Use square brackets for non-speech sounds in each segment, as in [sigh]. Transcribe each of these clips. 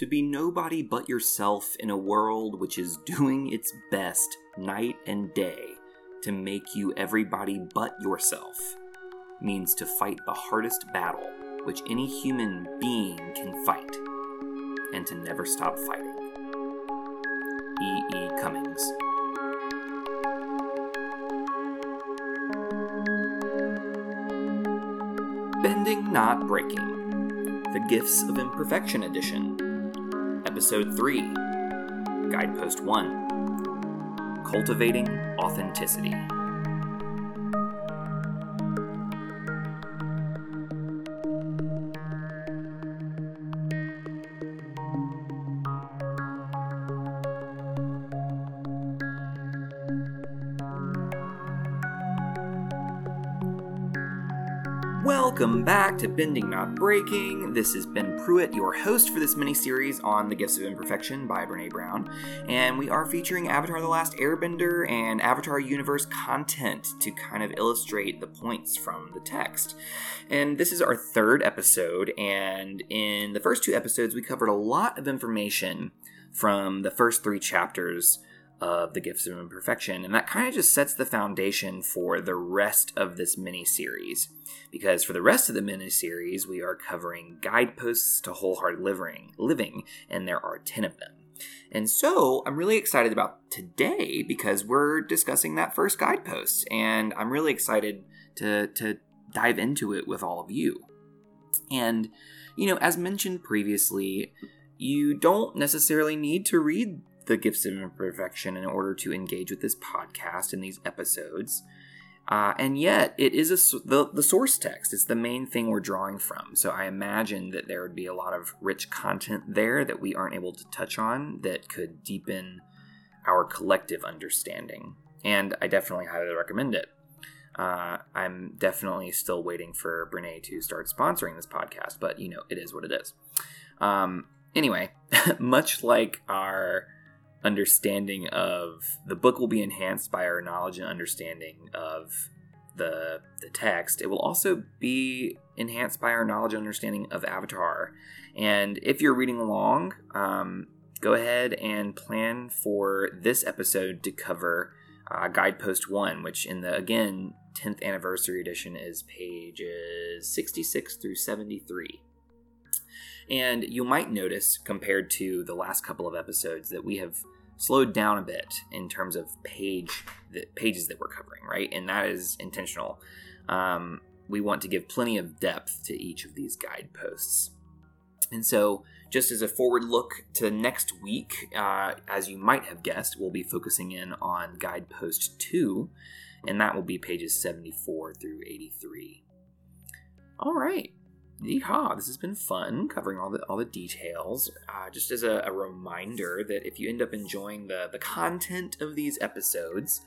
to be nobody but yourself in a world which is doing its best night and day to make you everybody but yourself means to fight the hardest battle which any human being can fight, and to never stop fighting. E. E. Cummings. Bending Not Breaking The Gifts of Imperfection Edition, Episode 3, Guidepost 1 Cultivating Authenticity. Welcome back to Bending Not Breaking. This is Ben Pruitt, your host for this mini series on The Gifts of Imperfection by Brene Brown. And we are featuring Avatar The Last Airbender and Avatar Universe content to kind of illustrate the points from the text. And this is our third episode, and in the first two episodes, we covered a lot of information from the first three chapters of the gifts of imperfection and that kind of just sets the foundation for the rest of this mini series because for the rest of the mini series we are covering guideposts to wholehearted living living and there are 10 of them. And so i'm really excited about today because we're discussing that first guidepost and i'm really excited to to dive into it with all of you. And you know as mentioned previously you don't necessarily need to read the gifts of imperfection in order to engage with this podcast and these episodes. Uh, and yet, it is a, the, the source text. It's the main thing we're drawing from. So I imagine that there would be a lot of rich content there that we aren't able to touch on that could deepen our collective understanding. And I definitely highly recommend it. Uh, I'm definitely still waiting for Brene to start sponsoring this podcast, but you know, it is what it is. Um, anyway, [laughs] much like our understanding of the book will be enhanced by our knowledge and understanding of the the text. It will also be enhanced by our knowledge and understanding of Avatar. And if you're reading along, um, go ahead and plan for this episode to cover uh, Guidepost One, which in the again 10th anniversary edition is pages 66 through 73. And you might notice, compared to the last couple of episodes, that we have slowed down a bit in terms of page the pages that we're covering, right? And that is intentional. Um, we want to give plenty of depth to each of these guideposts. And so, just as a forward look to next week, uh, as you might have guessed, we'll be focusing in on guidepost 2, and that will be pages 74 through 83. All right yeehaw, this has been fun covering all the all the details. Uh, just as a, a, reminder that if you end up enjoying the the content of these episodes,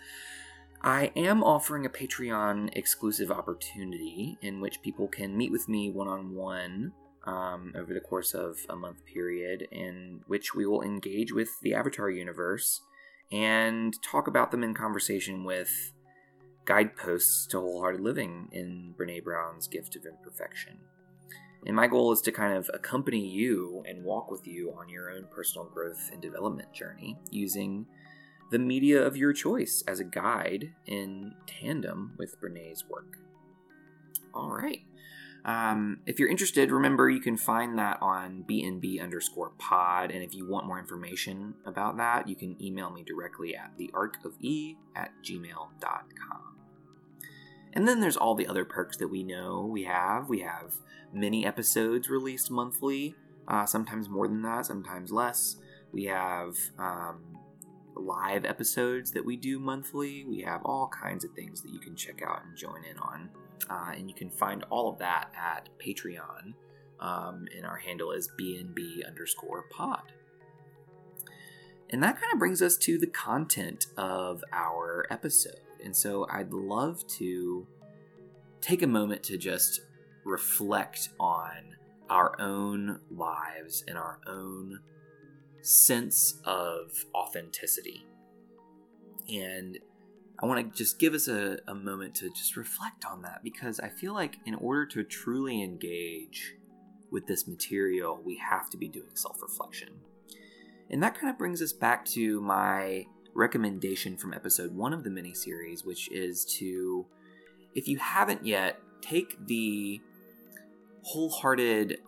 I am offering a Patreon exclusive opportunity in which people can meet with me one on one. over the course of a month period, in which we will engage with the Avatar universe and talk about them in conversation with guideposts to wholehearted living in Brene Brown's Gift of Imperfection. And my goal is to kind of accompany you and walk with you on your own personal growth and development journey using the media of your choice as a guide in tandem with Brene's work. All right. Um, if you're interested, remember you can find that on BNB underscore pod. And if you want more information about that, you can email me directly at thearcofe at gmail.com. And then there's all the other perks that we know we have. We have many episodes released monthly, uh, sometimes more than that, sometimes less. We have um, live episodes that we do monthly. We have all kinds of things that you can check out and join in on. Uh, and you can find all of that at Patreon. Um, and our handle is BNB underscore pod. And that kind of brings us to the content of our episode. And so I'd love to take a moment to just reflect on our own lives and our own sense of authenticity. And I want to just give us a, a, moment to just reflect on that because I feel like in order to truly engage with this material, we have to be doing self reflection. And that kind of brings us back to my recommendation from episode one of the mini series, which is to, if you haven't yet, take the wholehearted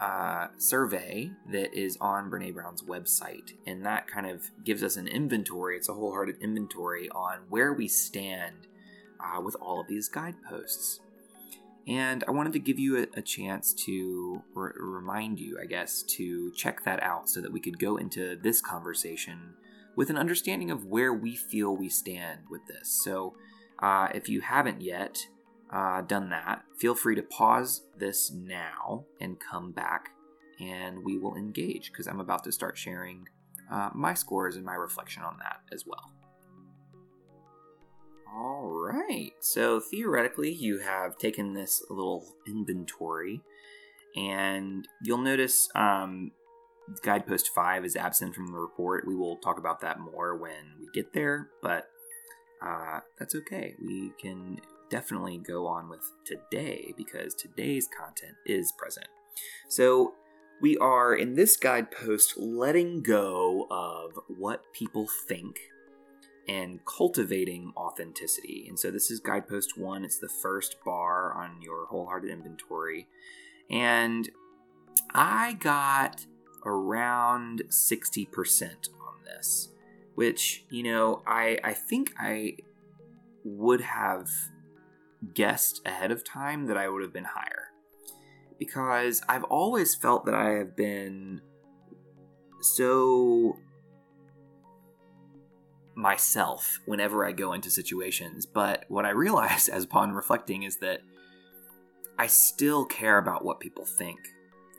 uh, survey that is on Brene Brown's website. And that kind of gives us an inventory, it's a wholehearted inventory on where we stand uh, with all of these guideposts. And I wanted to give you a, a chance to re- remind you, I guess, to check that out so that we could go into this conversation with an understanding of where we feel we stand with this. So, uh, if you haven't yet uh, done that, feel free to pause this now and come back and we will engage because I'm about to start sharing uh, my scores and my reflection on that as well. All right. So theoretically, you have taken this little inventory, and you'll notice um, guidepost five is absent from the report. We will talk about that more when we get there, but uh, that's okay. We can definitely go on with today because today's content is present. So we are in this guidepost letting go of what people think and cultivating authenticity. And so this is guidepost one. It's the first bar on your wholehearted inventory. And I got around 60% on this, which, you know, I, I think I would have guessed ahead of time that I would have been higher. Because I've always felt that I have been so myself whenever I go into situations. But what I realize [laughs] as upon reflecting is that I still care about what people think,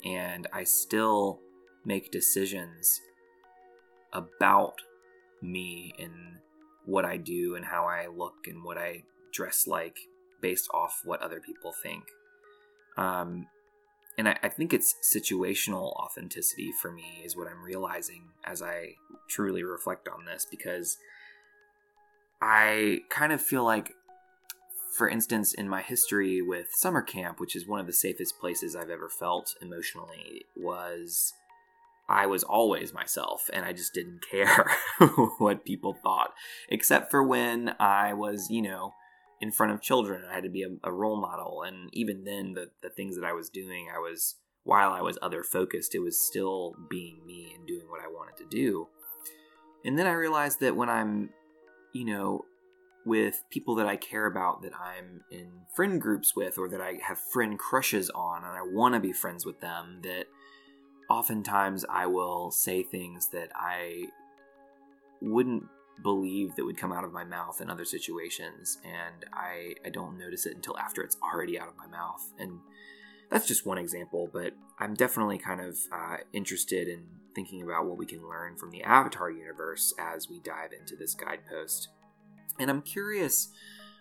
and I still make decisions about me and what I do and how I look and what I dress like based off what other people think. Um, and I, I, think it's situational authenticity for me is what I'm realizing as I truly reflect on this because I kind of feel like, for instance, in my history with summer camp, which is one of the safest places I've ever felt emotionally, was I was always myself and I just didn't [laughs] care what people thought, except for when I was, you know, in front of children. I had to be a, a, role model. And even then, the, the things that I was doing, I was, while I was other focused, it was still being me and doing what I wanted to do. And then I realized that when I'm you know, with people that I care about that I'm in friend groups with or that I have friend crushes on and I want to be friends with them, that oftentimes I will say things that I wouldn't believe that would come out of my mouth in other situations and I, I don't notice it until after it's already out of my mouth. And that's just one example, but I'm definitely kind of uh, interested in thinking about what we can learn from the Avatar universe as we dive into this guidepost. And I'm curious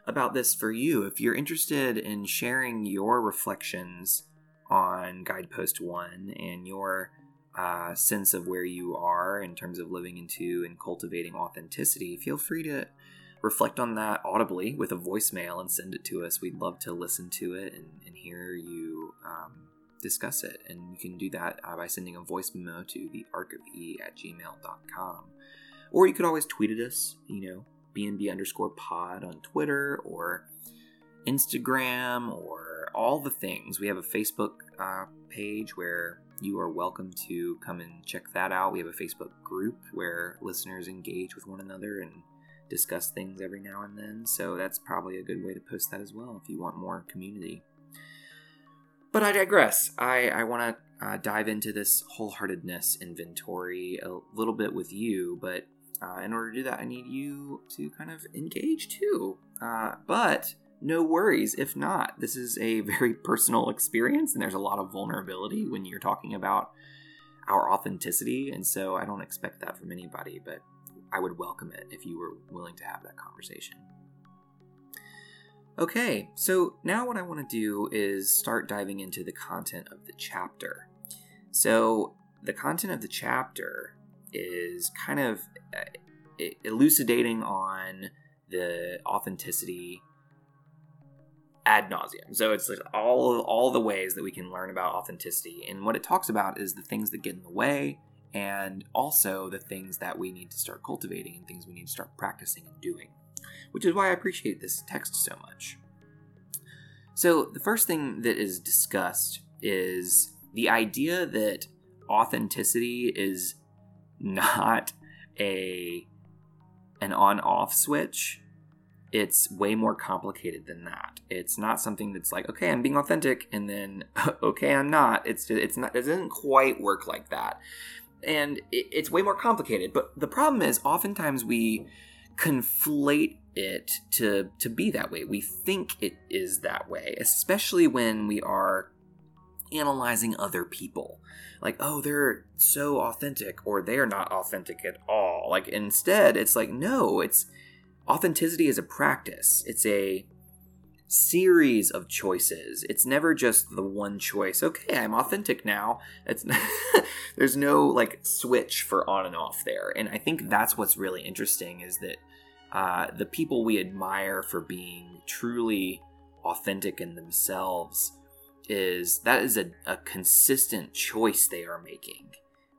about this for you. If you're interested in sharing your reflections on Guidepost 1 and your uh, sense of where you are in terms of living into and cultivating authenticity, feel free to reflect on that audibly with a voicemail and send it to us. We'd love to listen to it and, and hear you um, discuss it. And you can do that uh, by sending a voice memo to the arcofE at gmail.com. Or you could always tweet at us, you know, BNB underscore pod on Twitter or Instagram or all the things. We have a Facebook uh, page where you are welcome to come and check that out. We have a Facebook group where listeners engage with one another and discuss things every now and then. So that's probably a good way to post that as well if you want more community. But I digress. I, I want to uh, dive into this wholeheartedness inventory a little bit with you, but uh, in order to do that, I need you to kind of engage too. Uh, but no worries if not. This is a very [laughs] personal experience, and there's a lot of vulnerability when you're talking about our authenticity. And so I don't expect that from anybody, but I would welcome it if you were willing to have that conversation. Okay, so now what I want to do is start diving into the content of the chapter. So, the content of the chapter is kind of uh, elucidating on the authenticity ad nauseum. So it's like all all the ways that we can learn about authenticity, and what it talks about is the things that get in the way, and also the things that we need to start cultivating and things we need to start practicing and doing. Which is why I appreciate this text so much. So the first thing that is discussed is the idea that authenticity is [laughs] not a an on off switch it's way more complicated than that. It's not something that's like, okay, I'm being authentic, and then [laughs] okay, I'm not. It's it's not. It doesn't quite work like that, and it, it's way more complicated. But the problem is, oftentimes we conflate it to to be that way. We think it is that way, especially when we are analyzing other people. Like, oh, they're so authentic, or they're not authentic at all. Like, instead, it's like, no, it's authenticity is a practice. It's a series of choices. It's never just the one choice. Okay, I'm authentic now. It's [laughs] there's no like switch for on and off there. And I think that's what's really interesting is that uh, the people we admire for being truly authentic in themselves is that is a, a consistent choice they are making,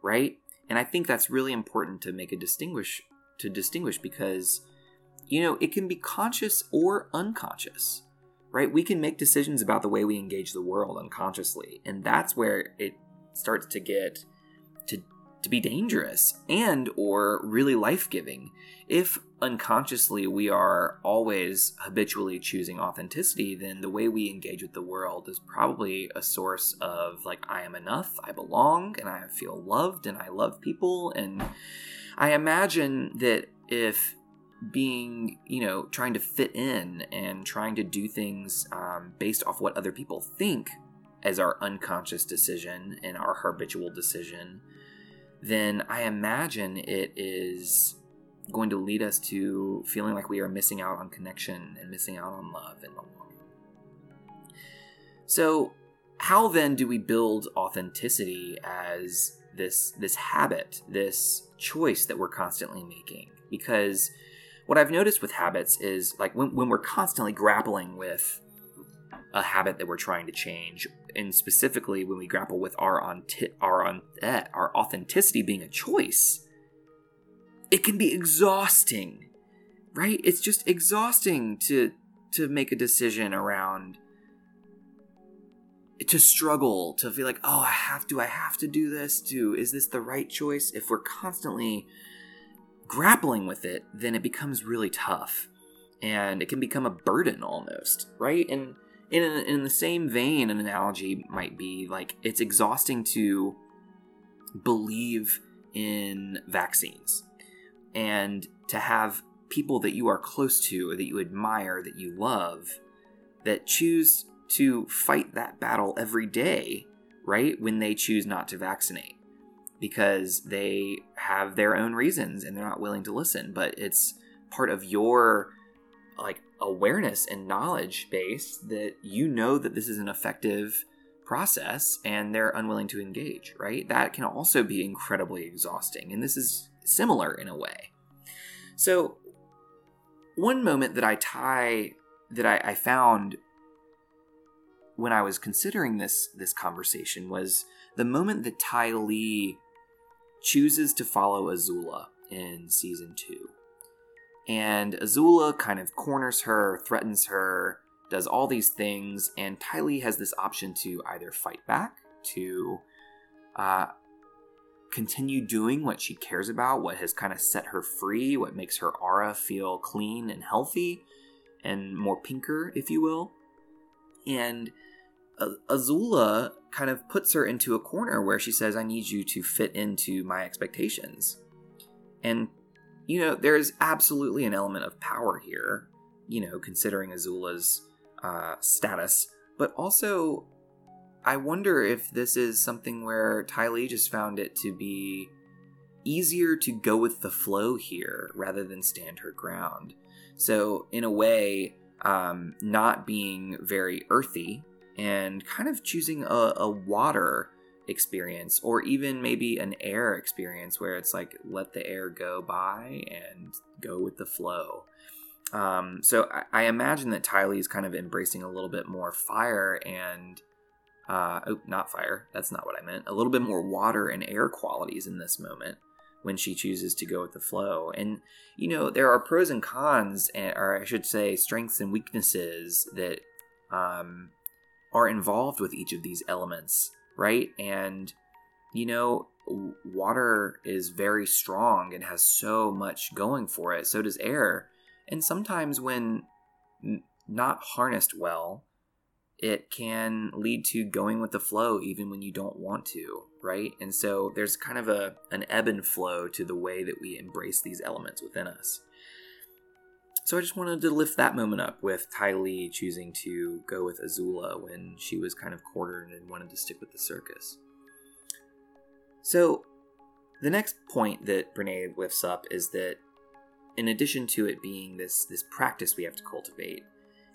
right? And I think that's really important to make a distinguish to distinguish because you know, it can be conscious or unconscious, right? We can make decisions about the way we engage the world unconsciously, and that's where it starts to get to to be dangerous and or really life-giving if unconsciously we are always habitually choosing authenticity then the way we engage with the world is probably a source of like i am enough i belong and i feel loved and i love people and i imagine that if being, you know, trying to fit in and trying to do things um, based off what other people think as our unconscious decision and our habitual decision, then I imagine it is going to lead us to feeling like we are missing out on connection and missing out on love in the long run. So, how then do we build authenticity as this this habit, this choice that we're constantly making? Because what I've noticed with habits is like when, when we're constantly grappling with a habit that we're trying to change, and specifically when we grapple with our on our on eh, our authenticity being a choice, it can be exhausting, right? It's just exhausting to to make a decision around to struggle to feel like oh i have to i have to do this do is this the right choice if we're constantly grappling with it, then it becomes really tough. And it can become a burden almost, right? And in, in the same vein, an analogy might be like it's exhausting to believe in vaccines and to have people that you are close to, or that you admire, that you love, that choose to fight that battle every day, right? When they choose not to vaccinate because they have their own reasons and they're not willing to listen but it's part of your like awareness and knowledge base that you know that this is an effective process and they're unwilling to engage right? That can also be incredibly exhausting and this is similar in a way. So one moment that i tie that I, I found when i was considering this this conversation was the moment that Ty Lee chooses to follow Azula in season two. And Azula kind of corners her, threatens her, does all these things, and Ty Lee has this option to either fight back, to uh, continue doing what she cares about, what has kind of set her free, what makes her aura feel clean and healthy, and more pinker, if you will. And Azula kind of puts her into a corner where she says, I need you to fit into my expectations. And, you know, there's absolutely an element of power here, you know, considering Azula's uh, status. But also, I wonder if this is something where Ty Lee just found it to be easier to go with the flow here rather than stand her ground. So, in a way, um, not being very earthy and kind of choosing a, a water experience or even maybe an air experience where it's like let the air go by and go with the flow. Um, so I, I imagine that Ty Lee is kind of embracing a little bit more fire and uh, oh, not fire. That's not what I meant. A little bit more water and air qualities in this moment when she chooses to go with the flow. And you know, there are pros and cons, eh, or I should say, strengths and weaknesses that um, are involved with each of these elements, right? And you know, water is very strong and has so much going for it. So does air. And sometimes when not harnessed well, it can lead to going with the flow even when you don't want to, right? And so there's kind of a an ebb and flow to the way that we embrace these elements within us. So I just wanted to lift that moment up with Ty Lee choosing to go with Azula when she was kind of cornered and wanted to stick with the circus. So the next point that Brene lifts up is that in addition to it being this this practice we have to cultivate,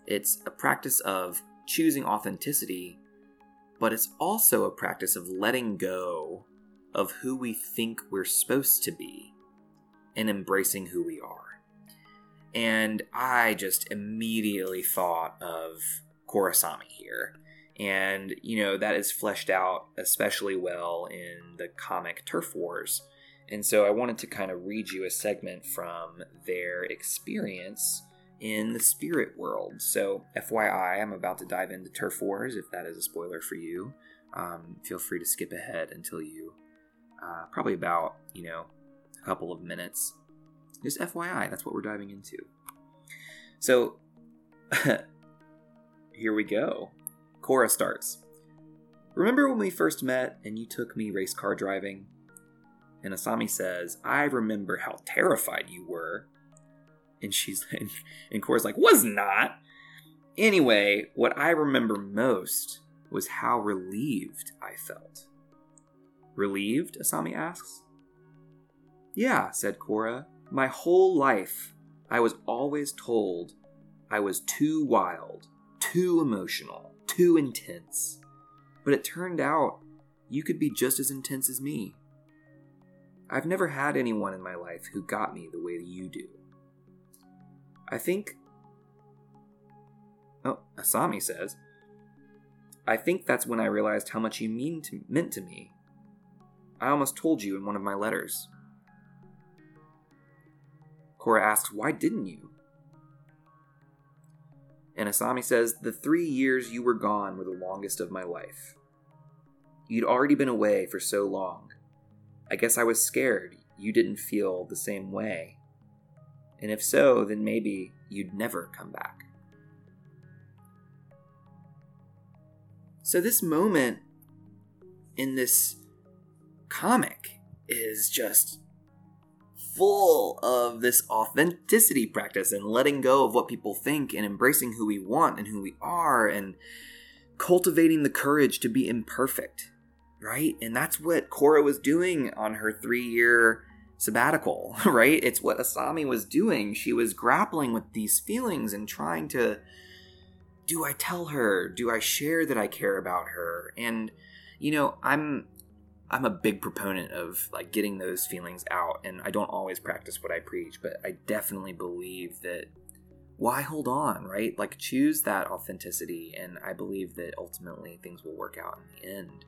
it's a practice of choosing authenticity, but it's also a practice of letting go of who we think we're supposed to be and embracing who we are. And I just immediately thought of Korrasami here. And, you know, that is fleshed out especially well in the comic Turf Wars. And so I wanted to kind of read you a segment from their experience in the spirit world. So, FYI, I'm about to dive into Turf Wars. If that is a spoiler for you, um, feel free to skip ahead until you uh, probably about you know a couple of minutes. Just FYI, that's what we're diving into. So, [laughs] here we go. Korra starts. Remember when we first met and you took me race car driving? And Asami says, I remember how terrified you were and she's [laughs] and, and Korra's like, was not. Anyway, what I remember most was how relieved I felt. Relieved? Asami asks. Yeah, said Korra. My whole life, I was always told I was too wild, too emotional, too intense. But it turned out you could be just as intense as me. I've never had anyone in my life who got me the way you do. I think. Oh, Asami says. I think that's when I realized how much you mean to, meant to me. I almost told you in one of my letters. Korra asks, Why didn't you? And Asami says, The three years you were gone were the longest of my life. You'd already been away for so long. I guess I was scared you didn't feel the same way. And if so, then maybe you'd never come back. So, this moment in this comic is just full of this authenticity practice and letting go of what people think and embracing who we want and who we are and cultivating the courage to be imperfect, right? And that's what Korra was doing on her three year sabbatical, [laughs] right? It's what Asami was doing. She was grappling with these feelings and trying to do I tell her? Do I share that I care about her? And you know, I'm I'm a big proponent of like getting those feelings out and I don't always practice what I preach, but I definitely believe that why hold on, right? Like choose that authenticity and I believe that ultimately things will work out in the end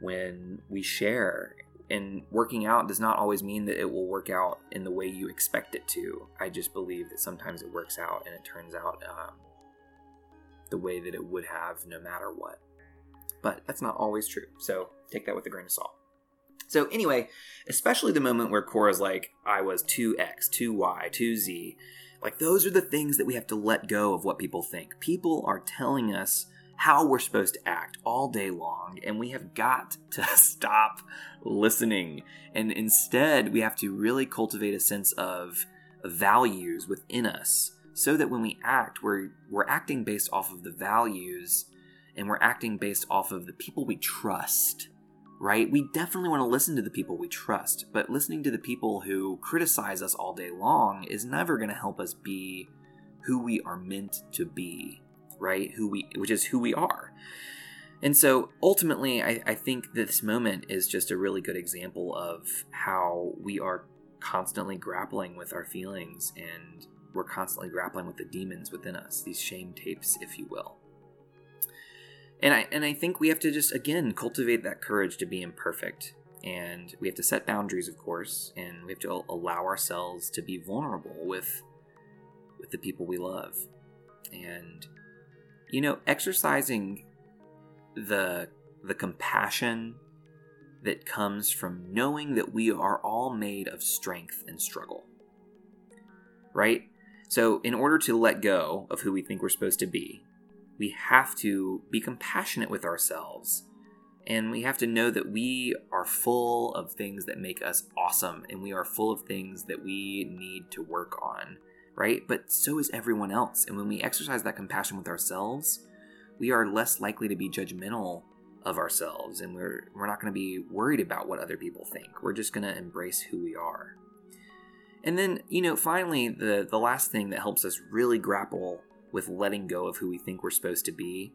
when we share and working out does not always mean that it will work out in the way you expect it to. I just believe that sometimes it works out and it turns out um, the way that it would have no matter what. But that's not always true. So take that with a grain of salt. So anyway, especially the moment where Korra's like, I was 2x, 2y, 2z, like those are the things that we have to let go of what people think. People are telling us how we're supposed to act all day long, and we have got to [laughs] stop listening. And instead, we have to really cultivate a sense of values within us so that when we act, we're, we're acting based off of the values and we're acting based off of the people we trust right? We definitely want to listen to the people we trust, but listening to the people who criticize us all day long is never going to help us be who we are meant to be right? Who we, which is who we are. And so ultimately, I, I think this moment is just a really good example of how we are constantly grappling with our feelings and we're constantly grappling with the demons within us, these shame tapes, if you will. And I and I think we have to just again cultivate that courage to be imperfect. And we have to set boundaries, of course, and we have to allow ourselves to be vulnerable with with the people we love. And you know, exercising the the compassion that comes from knowing that we are all made of strength and struggle. Right? So, in order to let go of who we think we're supposed to be, we have to be compassionate with ourselves. And we have to know that we are full of things that make us awesome, and we are full of things that we need to work on, right? But so is everyone else. And when we exercise that compassion with ourselves, we are less likely to be judgmental of ourselves and we're we're not going to be worried about what other people think. We're just going to embrace who we are. And then, you know, finally the the last thing that helps us really grapple with letting go of who we think we're supposed to be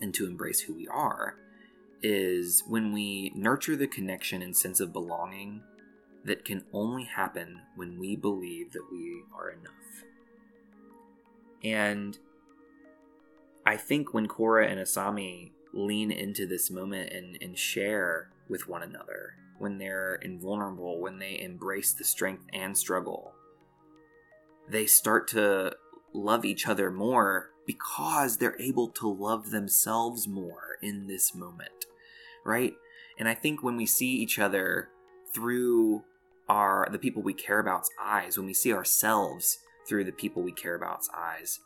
and to embrace who we are is when we nurture the connection and sense of belonging that can only happen when we believe that we are enough. And I think when Korra and Asami lean into this moment and, and share with one another when they're invulnerable, when they embrace the strength and struggle. They start to love each other more because they're able to love themselves more in this moment, right? And I think when we see each other through our the people we care about's eyes, when we see ourselves through the people we care about's eyes,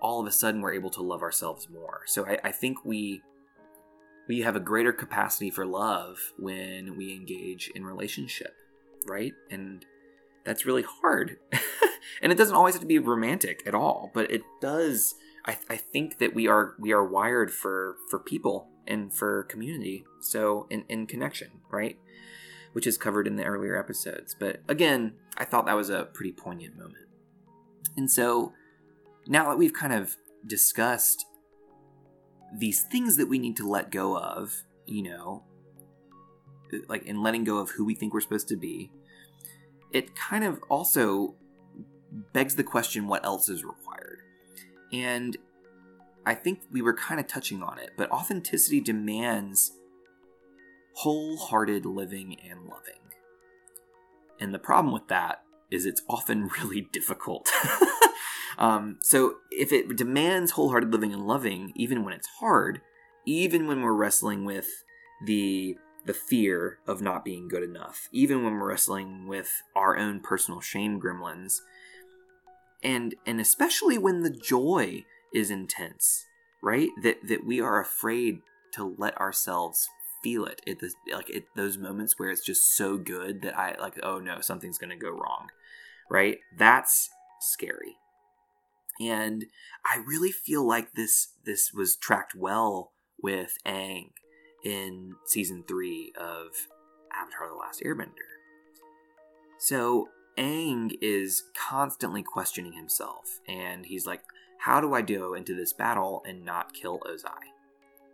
all of a sudden we're able to love ourselves more. So I, I think we we have a greater capacity for love when we engage in relationship, right? And that's really hard. [laughs] [laughs] and it doesn't always have to be romantic at all, but it does. I, I think that we are we are wired for for people and for community, so in, in connection, right? Which is covered in the earlier episodes. But again, I thought that was a pretty poignant moment. And so now that we've kind of discussed these things that we need to let go of, you know, like in letting go of who we think we're supposed to be, it kind of also begs the question what else is required. And I think we were kind of touching on it, but authenticity demands wholehearted living and loving. And the problem with that is it's often [laughs] really difficult. [laughs] Um, so if it demands wholehearted living and loving, even when it's hard, even when we're wrestling with the the fear of not being good enough, even when we're wrestling with our own personal shame gremlins, and and especially when the joy is intense, right? That that we are afraid to let ourselves feel it at the like at those moments where it's just so good that I like oh no something's gonna go wrong, right? That's scary and I really feel like this this was tracked well with Aang in season three of Avatar: The Last Airbender. So Aang is constantly questioning himself, and he's like, "How do I go into this battle and not kill Ozai?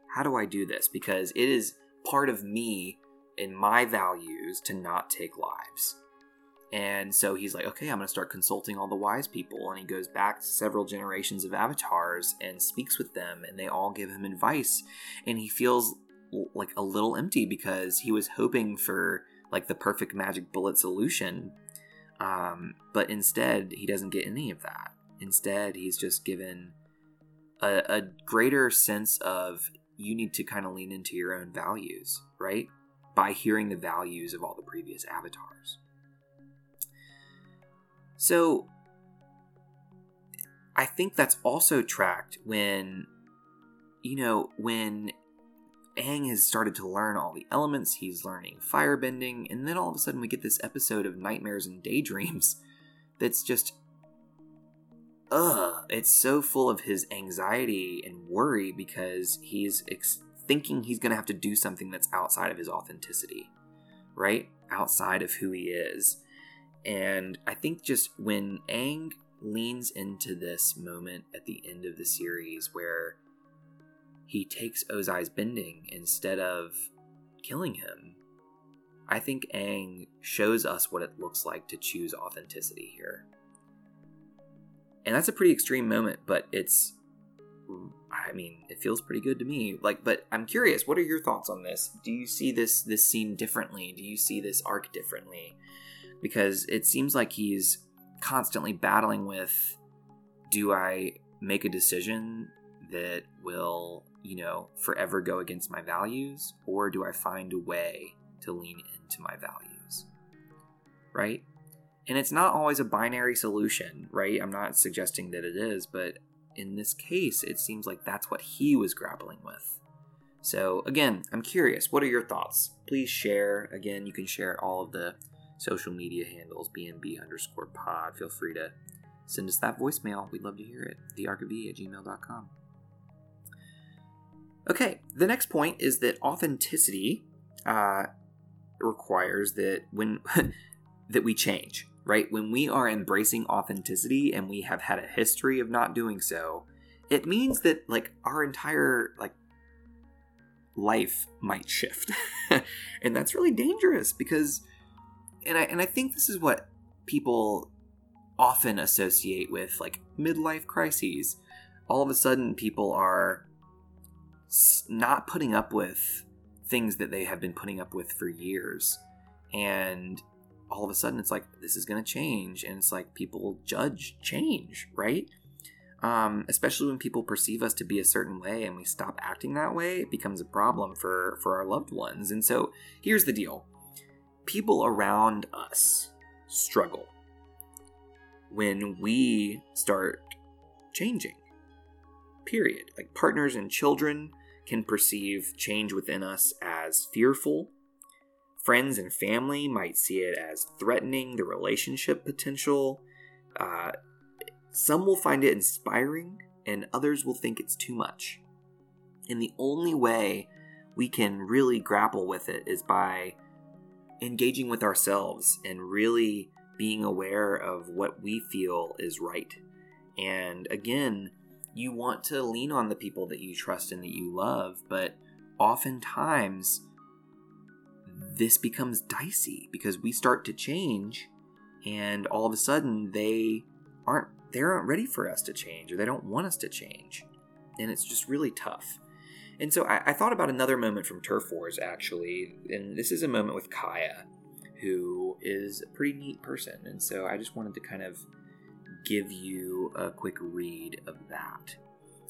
How do I do this? Because it is part of me and my values to not take lives." And so he's like, okay, I'm going to start consulting all the wise people. And he goes back to several generations of avatars and speaks with them, and they all give him advice. And he feels like a little empty because he was hoping for like the perfect magic bullet solution. Um, but instead, he doesn't get any of that. Instead, he's just given a, a greater sense of you need to kind of lean into your own values, right? By hearing the values of all the previous avatars. So I think that's also tracked when, you know, when Aang has started to learn all the elements, he's learning firebending, and then all of a sudden we get this episode of Nightmares and Daydreams [laughs] that's just, ugh, it's so full of his anxiety and worry because he's ex- thinking he's going to have to do something that's outside of his authenticity, right? Outside of who he is. And I think just when Aang leans into this moment at the end of the series where he takes Ozai's bending instead of killing him, I think Aang shows us what it looks like to choose authenticity here. and that's a pretty extreme moment, but it's I mean, it feels pretty good to me. Like, but I'm curious, what are your thoughts on this? Do you see this this scene differently? Do you see this arc differently? Because it seems like he's constantly battling with do I make a decision that will, you know, forever go against my values or do I find a way to lean into my values? Right? And it's not always a binary solution, right? I'm not suggesting that it is, but in this case, it seems like that's what he was grappling with. So, again, I'm curious, what are your thoughts? Please share. Again, you can share all of the social media handles, BNB underscore pod. Feel free to send us that voicemail. We'd love to hear it. TheArchofE at gmail.com. Okay, the next point is that authenticity uh, requires that when [laughs] that we change right? When we are embracing authenticity and we have had a history of not doing so, it means that like our entire like life might shift. [laughs] and that's really dangerous because and I and I think this is what people often associate with like midlife crises. All of a sudden people are not putting up with things that they have been putting up with for years. And all of a sudden it's like this is going to change and it's like people judge change right? Um, especially when people perceive us to be a certain way and we stop acting that way it becomes a problem for for our loved ones. And so here's the deal. People around us struggle when we start changing period like partners and children can perceive change within us as fearful Friends and family might see it as threatening the relationship potential. Uh, some will find it inspiring, and others will think it's too much. And the only way we can really grapple with it is by engaging with ourselves and really being aware of what we feel is right. And again, you want to lean on the people that you trust and that you love, but oftentimes this becomes dicey because we start to change and all of a sudden they aren't they aren't ready for us to change or they don't want us to change. And it's just really tough. And so I, I thought about another moment from turf wars actually and this is a moment with Kya who is a pretty neat person. And so i just wanted to kind of give you a quick read of that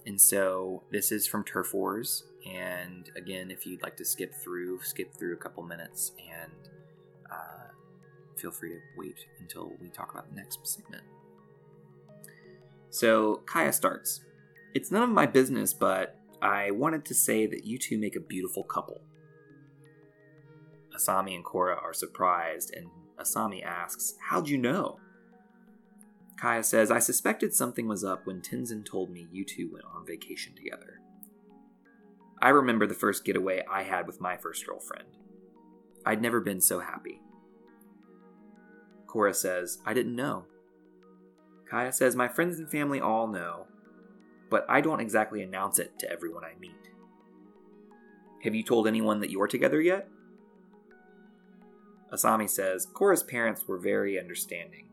and so this is from turf wars and again, if you'd like to skip through, skip through a couple minutes and uh, feel free to wait until we talk about the next segment. So Kya starts. It's none of my business, but I wanted to say that you two make a beautiful couple. Asami and Korra are surprised, and Asami asks, How'd you know? Kya says, I suspected something was up when Tenzin told me you two went on vacation together. I remember the first getaway I had with my first girlfriend. I'd never been so happy. Korra says, I didn't know. Kya says, My friends and family all know, but I don't exactly announce it to everyone I meet. Have you told anyone that you're together yet? Asami says, Korra's parents were very understanding.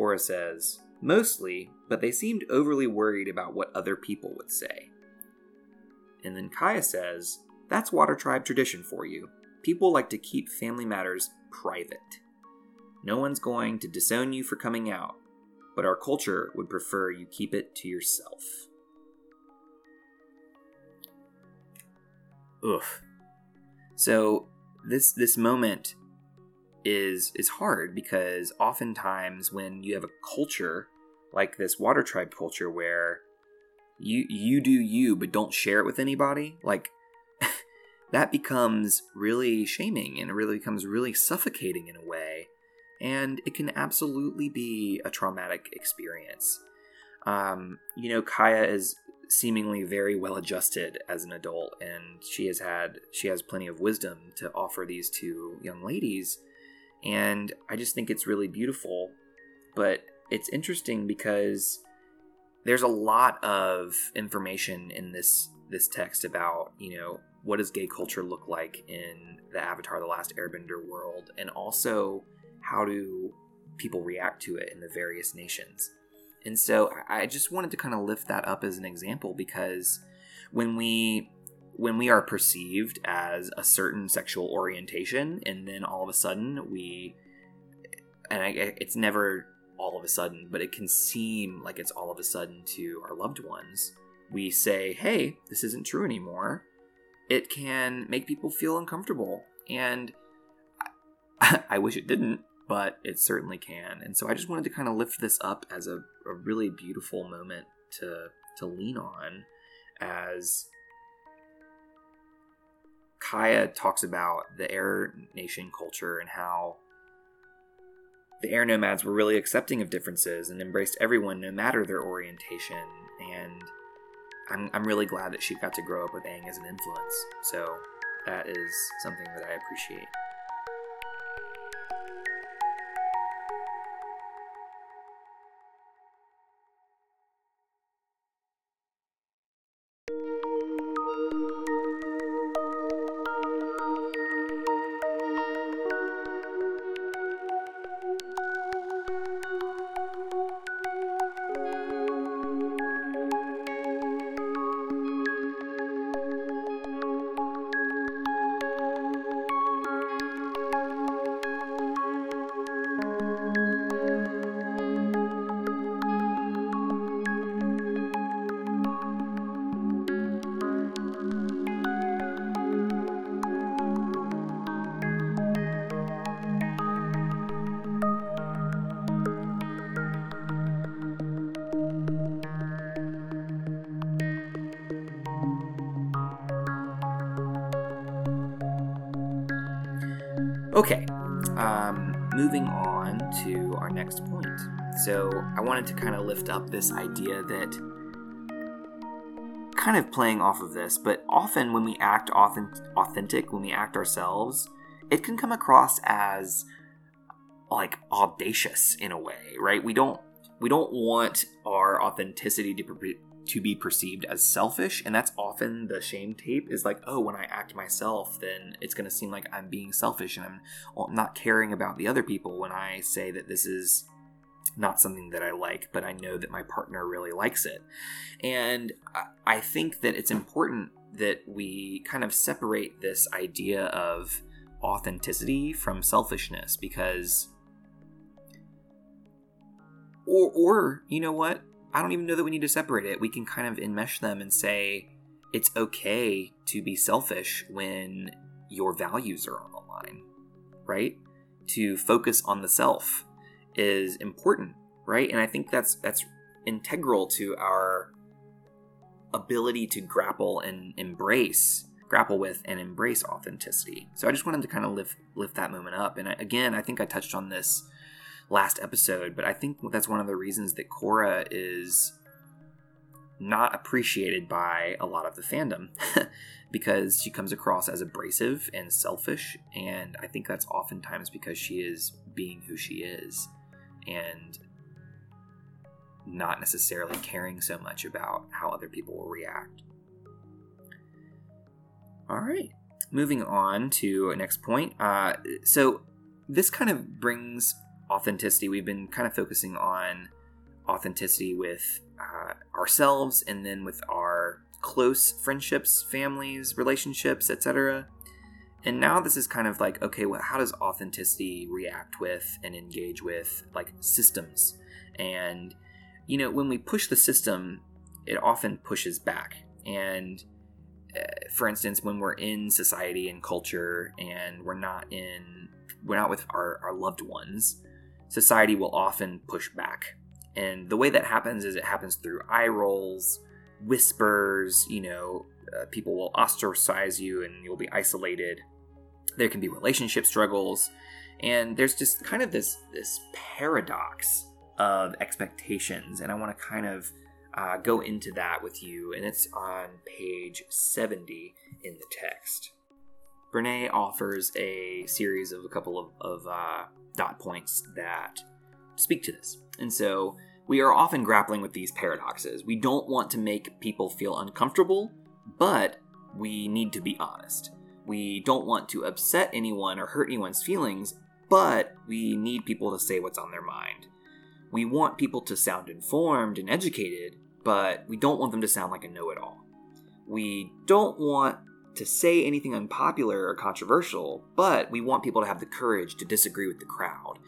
Korra says, Mostly, but they seemed overly worried about what other people would say. And then Kya says, That's Water Tribe tradition for you. People like to keep family matters private. No one's going to disown you for coming out, but our culture would prefer you keep it to yourself. Oof. So this this moment is is hard because oftentimes when you have a culture like this water tribe culture where you you do you but don't share it with anybody like [laughs] that becomes really shaming and it really becomes really suffocating in a way. And it can absolutely be a traumatic experience. Um, you know Kya is seemingly very well adjusted as an adult and she has had she has plenty of wisdom to offer these two young ladies and i just think it's really beautiful but it's interesting because there's a lot of information in this this text about you know what does gay culture look like in the Avatar: The Last Airbender world, and also how do people react to it in the various nations. And so I just wanted to kind of lift that up as an example because when we when we are perceived as a certain sexual orientation and then all of a sudden we and I, it's never all of a sudden but it can seem like it's all of a sudden to our loved ones we say hey this isn't true anymore. It can make people feel uncomfortable and I, [laughs] I wish it didn't but it certainly can. And so i just wanted to kind of lift this up as a, a really beautiful moment to to lean on as Kya talks about the Air Nation culture and how the air nomads were really accepting of differences and embraced everyone no matter their orientation. And I'm, I'm really glad that she got to grow up with Aang as an influence. So that is something that I appreciate. Up this idea that kind of playing off of this, but often when we act authentic, when we act ourselves, it can come across as like audacious in a way, right? We don't we don't want our authenticity to to be perceived as selfish and that's often the shame tape is like oh when i act myself then it's going to seem like i'm being selfish and i'm not caring about the other people when i say that this is not something that i like but i know that my partner really likes it and i think that it's important that we kind of separate this idea of authenticity from selfishness because or or you know what I don't even know that we need to separate it. We can kind of enmesh them and say it's okay to be selfish when your values are on the line, right? To focus on the self is important, right? And I think that's that's integral to our ability to grapple and embrace grapple with and embrace authenticity. So I just wanted to kind of lift lift that moment up. And I, again, I think I touched on this last episode, but I think that's one of the reasons that Korra is not appreciated by a lot of the fandom [laughs] because she comes across as abrasive and selfish, and I think that's oftentimes because she is being who she is and not necessarily caring so much about how other people will react. All right, moving on to next point. Uh, so this kind of brings authenticity, we've been kind of focusing on authenticity with uh, ourselves and then with our close friendships, families, relationships, etc. And now this is kind of like, okay, well, how does authenticity react with and engage with like systems? And, you know, when we push the system, it often pushes back. And uh, for instance, when we're in society and culture and we're not in, we're not with our, our loved ones, society will often push back. And the way that happens is it happens through eye rolls, whispers, you know, uh, people will ostracize you and you'll be isolated. There can be relationship struggles, and there's just kind of this this paradox of expectations, and I want to kind of uh, go into that with you, and it's on page 70 in the text. Brene offers a series of a couple of, of uh, dot points that speak to this. And so we are often grappling with these paradoxes. We don't want to make people feel uncomfortable, but we need to be honest. We don't want to upset anyone or hurt anyone's feelings, but we need people to say what's on their mind. We want people to sound informed and educated, but we don't want them to sound like a know it all. We don't want to say anything unpopular or controversial, but we want people to have the courage to disagree with the crowd.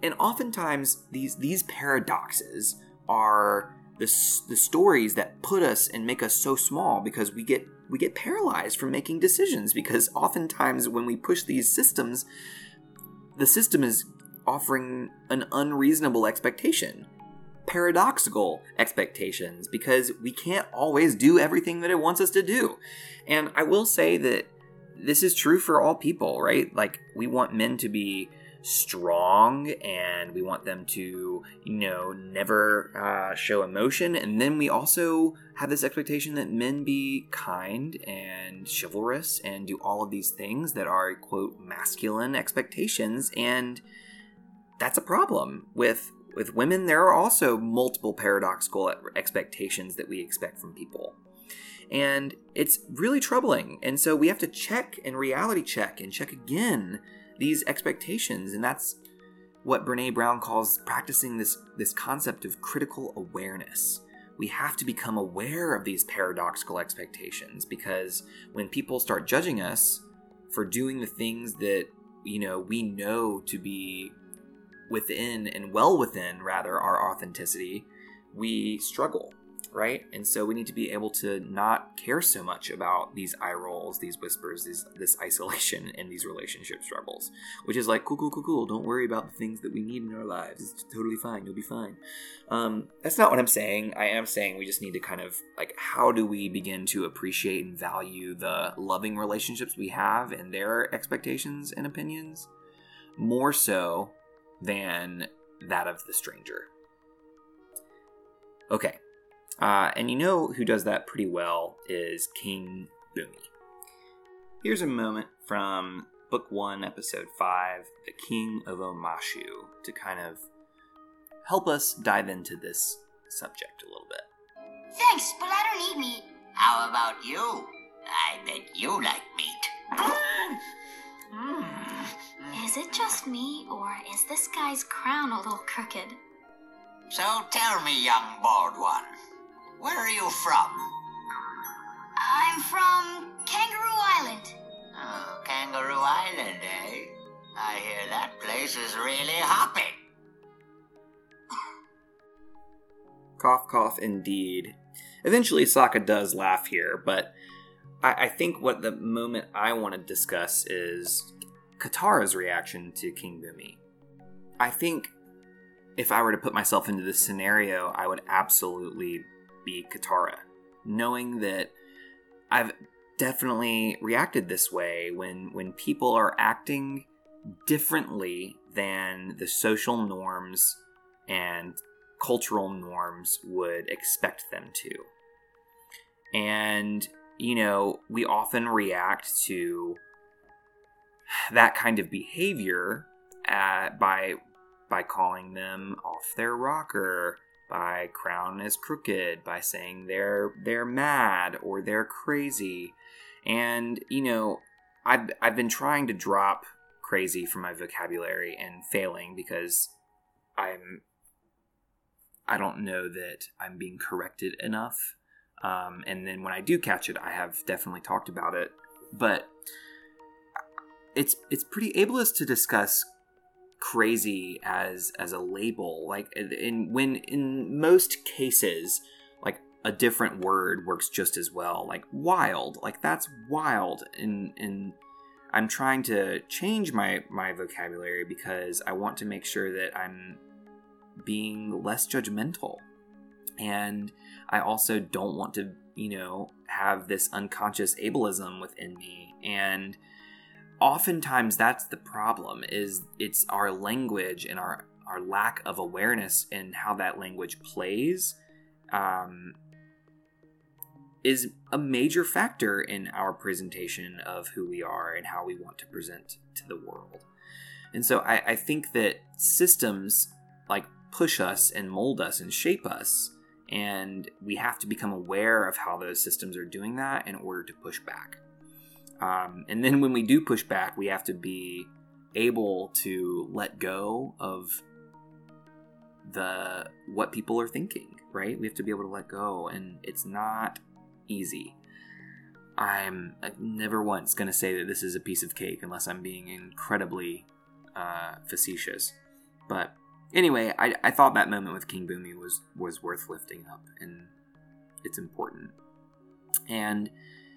And oftentimes, these, these paradoxes are the, the stories that put us and make us so small because we get we get paralyzed from making decisions because oftentimes when we push these systems the system is offering an unreasonable expectation paradoxical expectations because we can't always do everything that it wants us to do. And i will say that this is true for all people right? Like we want men to be strong and we want them to, you know, never uh, show emotion. And then we also have this expectation that men be kind and chivalrous and do all of these things that are, quote, masculine expectations. And that's a problem with. With women, there are also multiple paradoxical expectations that we expect from people. And it's really troubling. And so we have to check and reality check and check again these expectations, and that's what Brene Brown calls practicing this this concept of critical awareness. We have to become aware of these paradoxical expectations because when people start judging us for doing the things that you know we know to be within and well within rather our authenticity, we struggle right? And so we need to be able to not care so much about these eye rolls, these whispers, these, this [laughs] isolation, and these relationship struggles, which is like, cool, cool, cool, cool. Don't worry about the things that we need in our lives. It's totally fine. You'll be fine. Um, that's not what I'm saying. I am saying we just need to kind of like, how do we begin to appreciate and value the loving relationships we have and their expectations and opinions more so than that of the stranger? Okay, uh, and you know who does that pretty well is King Bumi. Here's a moment from Book 1, Episode 5, The King of Omashu, to kind of help us dive into this subject a little bit. Thanks, but I don't eat meat. How about you? I bet you like meat. Is it just me, or is this guy's crown a little crooked? So tell me, young bald one, where are you from? I'm from Kangaroo Island. Oh, Kangaroo Island, eh? I hear that place is really hopping. [laughs] cough, cough, indeed. Eventually, Sokka does laugh here, but I, I think what the moment I want to discuss is Katara's reaction to King Bumi. I think if I were to put myself into this scenario, I would absolutely be Katara, knowing that I've definitely reacted this way when when people are acting differently than the social norms and cultural norms would expect them to. And you know, we often react to that kind of behavior uh, by by calling them off their rocker by crown is crooked, by saying they're they're mad or they're crazy. And, you know, I've I've been trying to drop crazy from my vocabulary and failing because I'm I don't know that I'm being corrected enough. Um, and then when I do catch it, I have definitely talked about it. But it's it's pretty ableist to discuss crazy as as a label. Like in when in most cases like a different word works just as well. Like wild. Like that's wild. And and i'm trying to change my my vocabulary because i want to make sure that i'm being less judgmental. And i also don't want to you know have this unconscious ableism within me. And oftentimes that's the problem is it's our language and our our lack of awareness in how that language plays um, is a major factor in our presentation of who we are and how we want to present to the world. And so I, I think that systems like push us and mold us and shape us, and we have to become aware of how those systems are doing that in order to push back. Um, and then when we do push back, we have to be able to let go of the what people are thinking, right? We have to be able to let go, and it's not easy. I'm never once going to say that this is a piece of cake unless I'm being incredibly uh, facetious. But anyway, I, I thought that moment with King Bumi was was worth lifting up, and it's important. And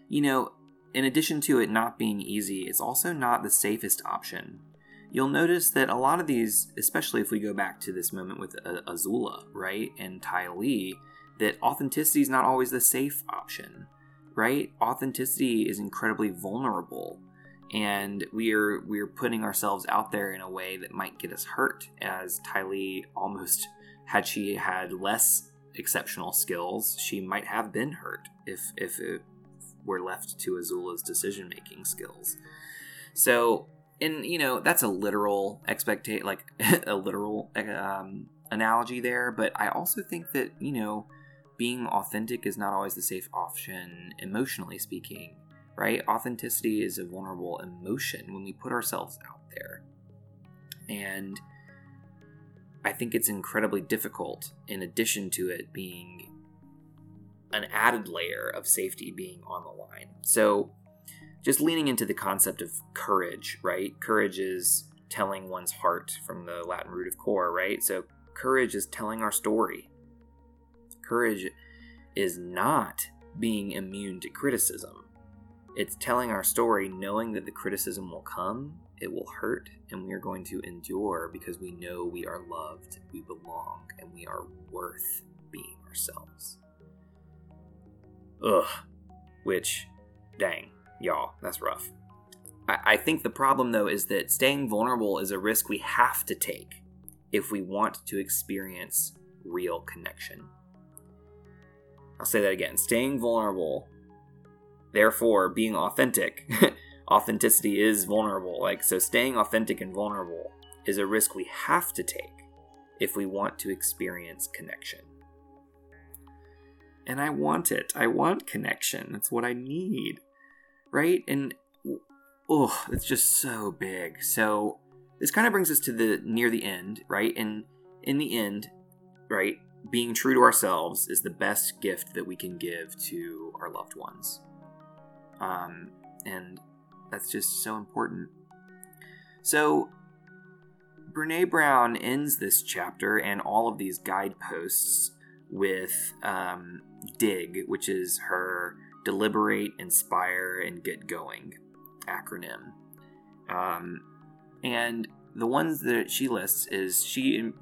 you know, in addition to it not being easy, it's also not the safest option. You'll notice that a lot of these, especially if we go back to this moment with uh, Azula, right, and Ty Lee, that authenticity is not always the safe option, right? Authenticity is incredibly vulnerable, and we're we're putting ourselves out there in a way that might get us hurt. As Ty Lee almost, had she had less exceptional skills, she might have been hurt if if it were left to Azula's decision making skills. So, and you know, that's a literal expectation, like [laughs] a literal um, analogy there. But I also think that you know, being authentic is not always the safe option, emotionally speaking. Right? Authenticity is a vulnerable emotion when we put ourselves out there, and I think it's incredibly difficult. In addition to it being an added layer of safety being on the line. So, just leaning into the concept of courage, right? Courage is telling one's heart from the Latin root of core, right? So, courage is telling our story. Courage is not being immune to criticism. It's telling our story knowing that the criticism will come, it will hurt, and we are going to endure because we know we are loved, we belong, and we are worth being ourselves. Ugh. Which, dang, y'all, that's rough. I, I think the problem, though, is that staying vulnerable is a risk we have to take if we want to experience real connection. I'll say that again. Staying vulnerable, therefore being authentic. [laughs] Authenticity is vulnerable. Like, so staying authentic and vulnerable is a risk we have to take if we want to experience connection and I want it. I want connection. That's what I need. Right? And oh, it's just so big. So this kind of brings us to the near the end, right? And in the end, right, being true to ourselves is the best gift that we can give to our loved ones. Um, and that's just so important. So Brene Brown ends this chapter and all of these guideposts with um, DIG, which is her Deliberate, Inspire, and Get Going acronym. Um, and the ones that she lists is she in-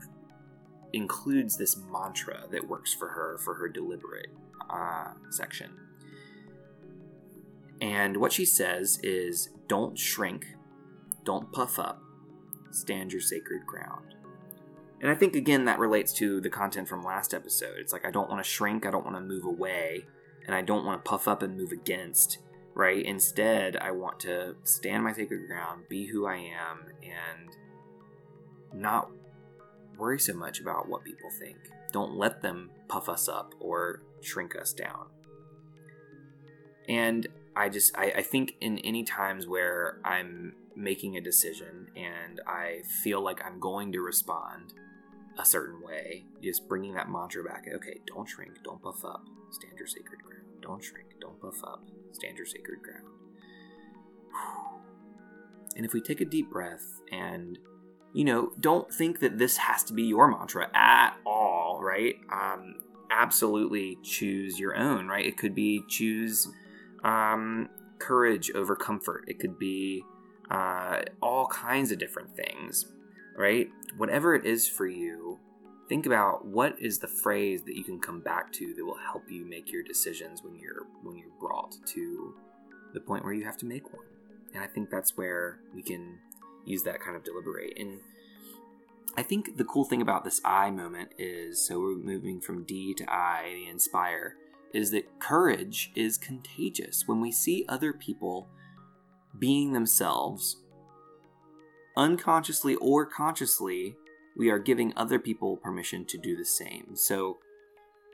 includes this mantra that works for her for her deliberate uh, section. And what she says is don't shrink, don't puff up, stand your sacred ground. And I think again that relates to the content from last episode. It's like I don't want to shrink, I don't want to move away, and I don't want to puff up and move against, right? Instead, I want to stand my sacred ground, be who I am, and not worry so much about what people think. Don't let them puff us up or shrink us down. And I just I, I think in any times where I'm making a decision and I feel like I'm going to respond, a certain way. Just bringing that mantra back. Okay, don't shrink, don't puff up, stand your sacred ground. Don't shrink, don't puff up, stand your sacred ground. [sighs] And if we take a deep breath and, you know, don't think that this has to be your mantra at all, right? Um, absolutely choose your own, right? It could be choose um, courage over comfort. It could be uh, all kinds of different things right? Whatever it is for you, think about what is the phrase that you can come back to that will help you make your decisions when you're when you're brought to the point where you have to make one. And I think that's where we can use that kind of deliberate. And I think the cool thing about this I moment is so we're moving from D to I, the inspire, is that courage is contagious. When we see other people being themselves, unconsciously or consciously, we are giving other people permission to do the same. So,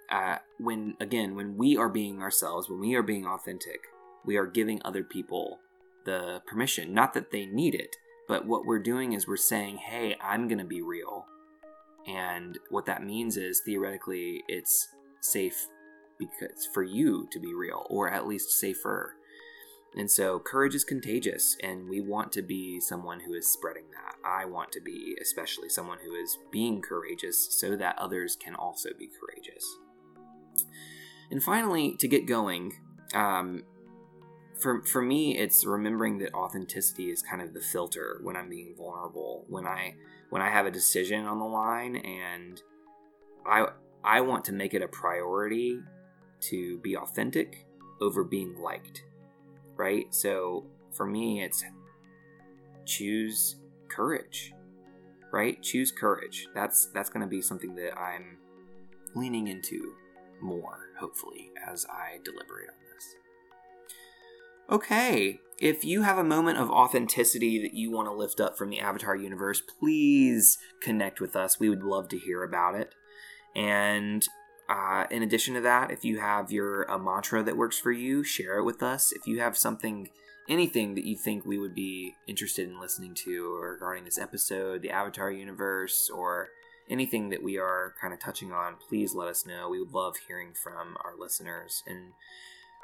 uh, when again, when we are being ourselves, when we are being authentic, we are giving other people the permission. Not that they need it, But what we're doing is we're saying, hey, I'm going to be real. And what that means is theoretically, it's safe because for you to be real, or at least safer. And so courage is contagious, and we want to be someone who is spreading that. I want to be, especially, someone who is being courageous so that others can also be courageous. And finally, to get going, um, for for me, it's remembering that authenticity is kind of the filter when I'm being vulnerable. When I when I have a decision on the line, and I I want to make it a priority to be authentic over being liked, right? So for me, it's choose courage, right? Choose courage. That's that's going to be something that I'm leaning into more, hopefully, as I deliberate on this. Okay, if you have a moment of authenticity that you want to lift up from the Avatar universe, please connect with us. We would love to hear about it. And uh, in addition to that, if you have your a mantra that works for you, share it with us. If you have something, anything that you think we would be interested in listening to regarding this episode, the Avatar universe, or anything that we are kind of touching on, please let us know. We would love hearing from our listeners. And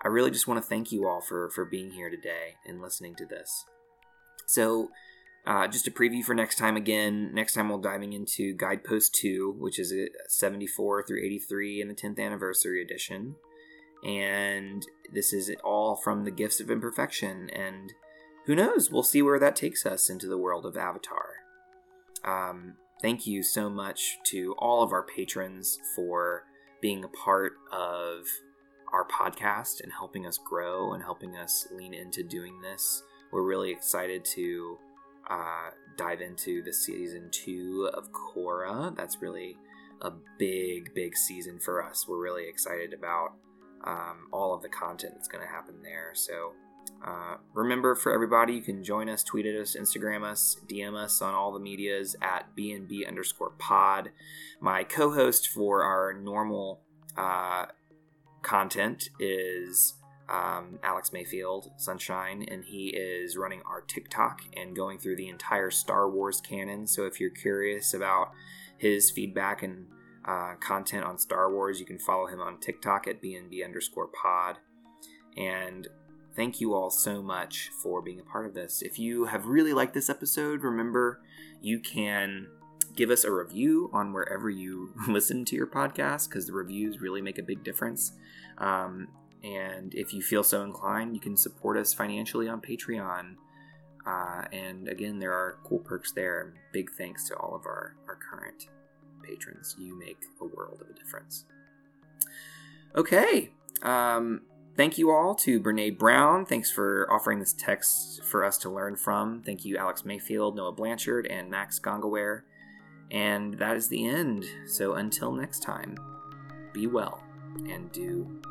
I really just want to thank you all for, for being here today and listening to this. So, uh, just a preview for next time again. Next time we'll diving into Guidepost 2, which is a 74 through 83 in the 10th anniversary edition. And this is all from the Gifts of Imperfection. And who knows? We'll see where that takes us into the world of Avatar. Um, thank you so much to all of our patrons for being a part of our podcast and helping us grow and helping us lean into doing this. We're really excited to uh, dive into the season two of Korra. That's really a big, big season for us. We're really excited about um, all of the content that's going to happen there. So uh, remember, for everybody, you can join us, tweet at us, Instagram us, DM us on all the medias at BNB underscore pod. My co host for our normal uh, content is um, Alex Mayfield, Sunshine, and he is running our TikTok and going through the entire Star Wars canon. So if you're curious about his feedback and uh, content on Star Wars, you can follow him on TikTok at BNB underscore pod. And thank you all so much for being a part of this. If you have really liked this episode, remember you can give us a review on wherever you [laughs] listen to your podcast because the reviews really make a big difference. Um, and if you feel so inclined, you can support us financially on Patreon. Uh, and again, there are cool perks there. Big thanks to all of our, our current patrons. You make a world of a difference. Okay. Um, thank you all to Brene Brown. Thanks for offering this text for us to learn from. Thank you, Alex Mayfield, Noah Blanchard, and Max Gongaware. And that is the end. So until next time, be well and do